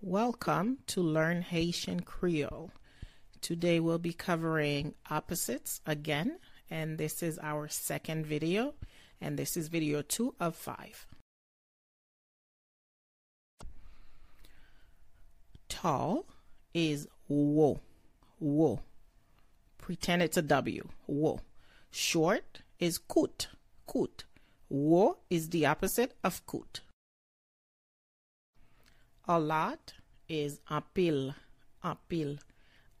Welcome to Learn Haitian Creole. Today we'll be covering opposites again, and this is our second video, and this is video two of five. Tall is wo, wo. Pretend it's a W, wo. Short is kut, kut. Wo is the opposite of kut. A lot is apil, apil.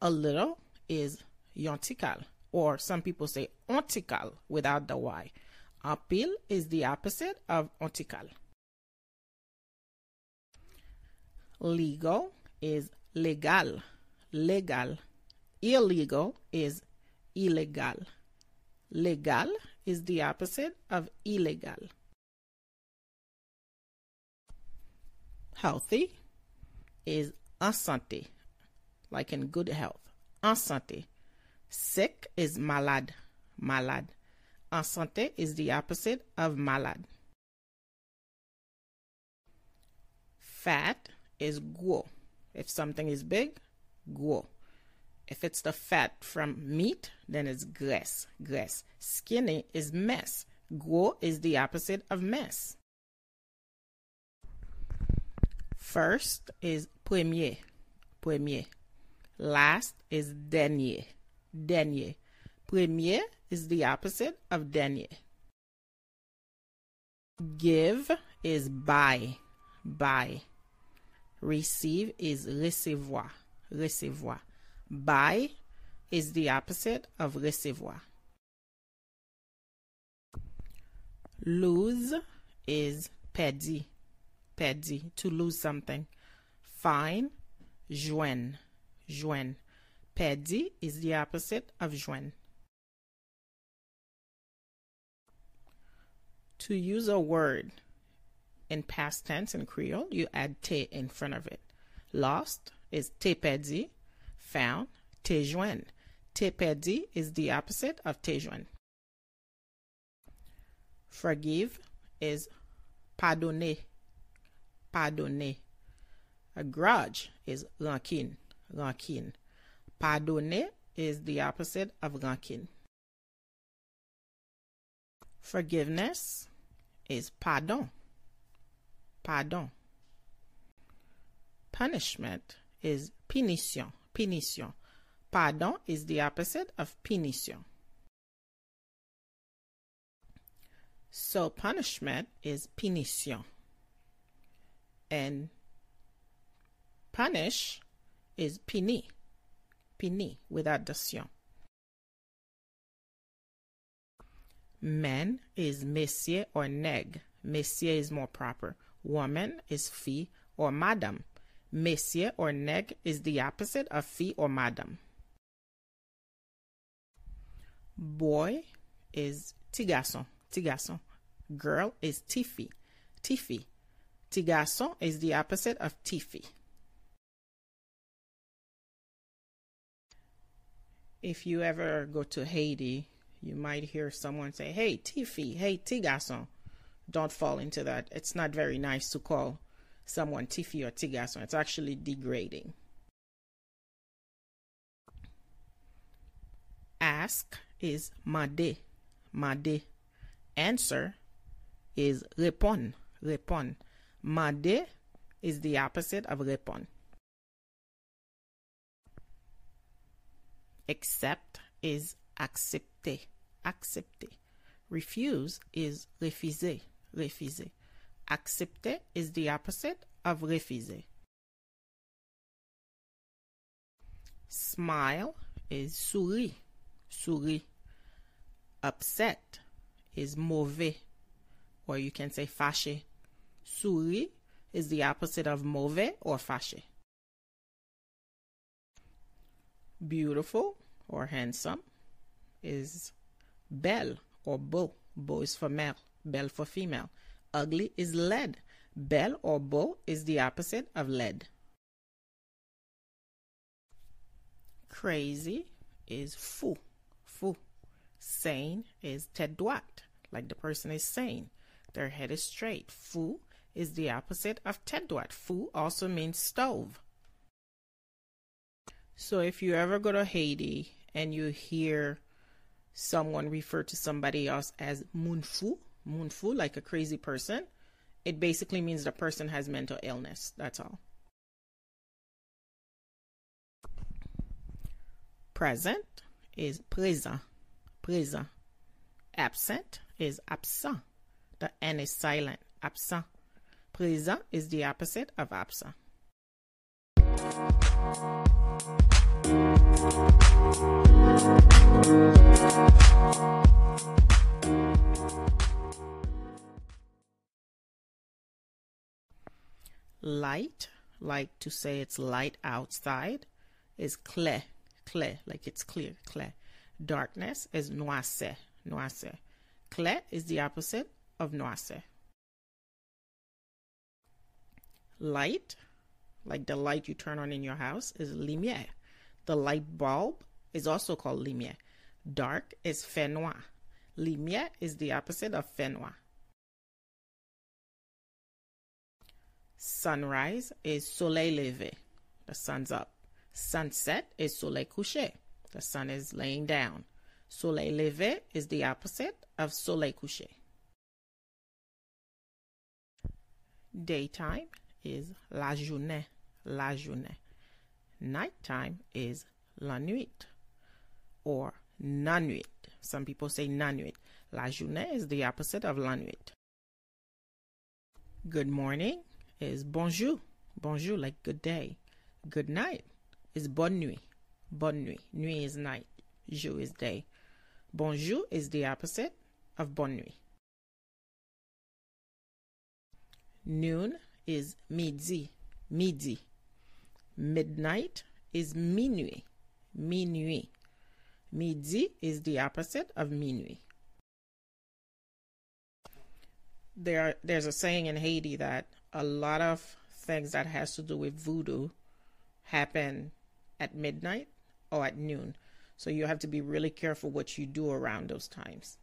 A little is yontikal, or some people say ontikal without the Y. Apil is the opposite of ontikal. Legal is legal, legal. Illegal is illegal. Legal is the opposite of illegal. Healthy is en santé, like in good health. En santé. Sick is malade, malade. En santé is the opposite of malade. Fat is gros. If something is big, gros. If it's the fat from meat, then it's graisse, graisse. Skinny is mess. Gros is the opposite of mess. First is premier, premier. Last is dernier, dernier. Premier is the opposite of dernier. Give is buy, buy. Receive is recevoir, recevoir. Buy is the opposite of recevoir. Lose is perdu, perdu, to lose something. Find, joindre, joindre. Perdu is the opposite of joindre. To use a word in past tense in Creole, you add te in front of it. Lost is te. Found, te joindre. Te perdu is the opposite of te. Forgive is pardonner, pardonner. A grudge is rancune, rancune. Pardonner is the opposite of rancune. Forgiveness is pardon, pardon. Punishment is punition, punition. Pardon is the opposite of punition. So punishment is punition. And punish is puni, puni without the. Man is messier or neg. Messier is more proper. Woman is fee or madame. Monsieur or neg is the opposite of fille or madam. Boy is petit garçon. Girl is tifi, tifi. Petit is the opposite of tifi. If you ever go to Haiti, you might hear someone say, Hey, Tifi, hey, Tigasson. Don't fall into that. It's not very nice to call someone Tiffy or Tigasson. It's actually degrading. Ask is made, made. Answer is répond, répond. Made is the opposite of répond. Accept is accepter, accepter. Refuse is refuser, refuser. Accepter is the opposite of refuser. Smile is souris, souris. Upset is mauvais, or you can say fâché. Souris is the opposite of mauvais or fâché. Beautiful or handsome is belle or beau. Beau is for male, belle for female. Ugly is lead. Belle or beau is the opposite of lead. Crazy is fou, fou. Sane is tête droite, like the person is sane. Their head is straight. Fou is the opposite of tête droite. Fou also means stove. So if you ever go to Haiti and you hear someone refer to somebody else as munfu, munfu, like a crazy person, it basically means the person has mental illness. That's all. Present is présent, présent. Absent is absent. The N is silent, absent. Présent is the opposite of absent. Light, like to say it's light outside, is clair, clair, like it's clear, clair. Darkness is noircé, noircé. Clair is the opposite of noircé. Light, like the light you turn on in your house, is lumière. The light bulb is also called lumière. Dark is fait. Lumière is the opposite of fait. Sunrise is soleil levé. The sun's up. Sunset is soleil couché. The sun is laying down. Soleil levé is the opposite of soleil couché. Daytime is la journée, la journée. Nighttime is la nuit or na nuit. Some people say na nuit. La journée is the opposite of la nuit. Good morning is bonjour. Bonjour, like good day. Good night is bonne nuit. Bonne nuit. Nuit is night. Jour is day. Bonjour is the opposite of bonne nuit. Noon is midi. Midi. Midnight is minuit. Minuit. Midi is the opposite of minuit. There, there's a saying in Haiti that a lot of things that has to do with voodoo happen at midnight or at noon. So you have to be really careful what you do around those times.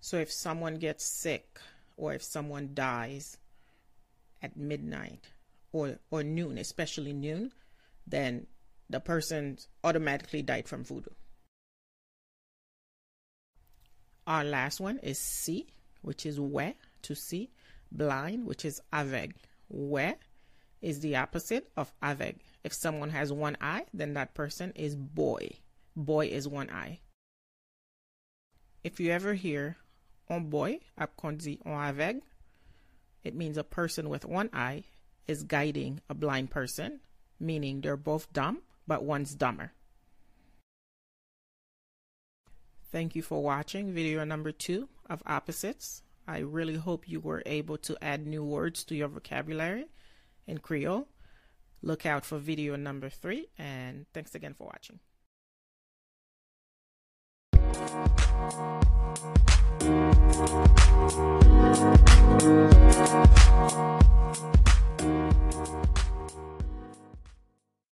So if someone gets sick or if someone dies at midnight or or noon, especially noon, then the person automatically died from voodoo. Our last one is see, which is where to see. Blind, which is aveg. Where is the opposite of aveg. If someone has one eye, then that person is boy. Boy is one eye. If you ever hear un boy, ap dit un aveg, it means a person with one eye is guiding a blind person, meaning they're both dumb, but one's dumber. Thank you for watching video number two of opposites. I really hope you were able to add new words to your vocabulary in Creole. Look out for video number three, and thanks again for watching.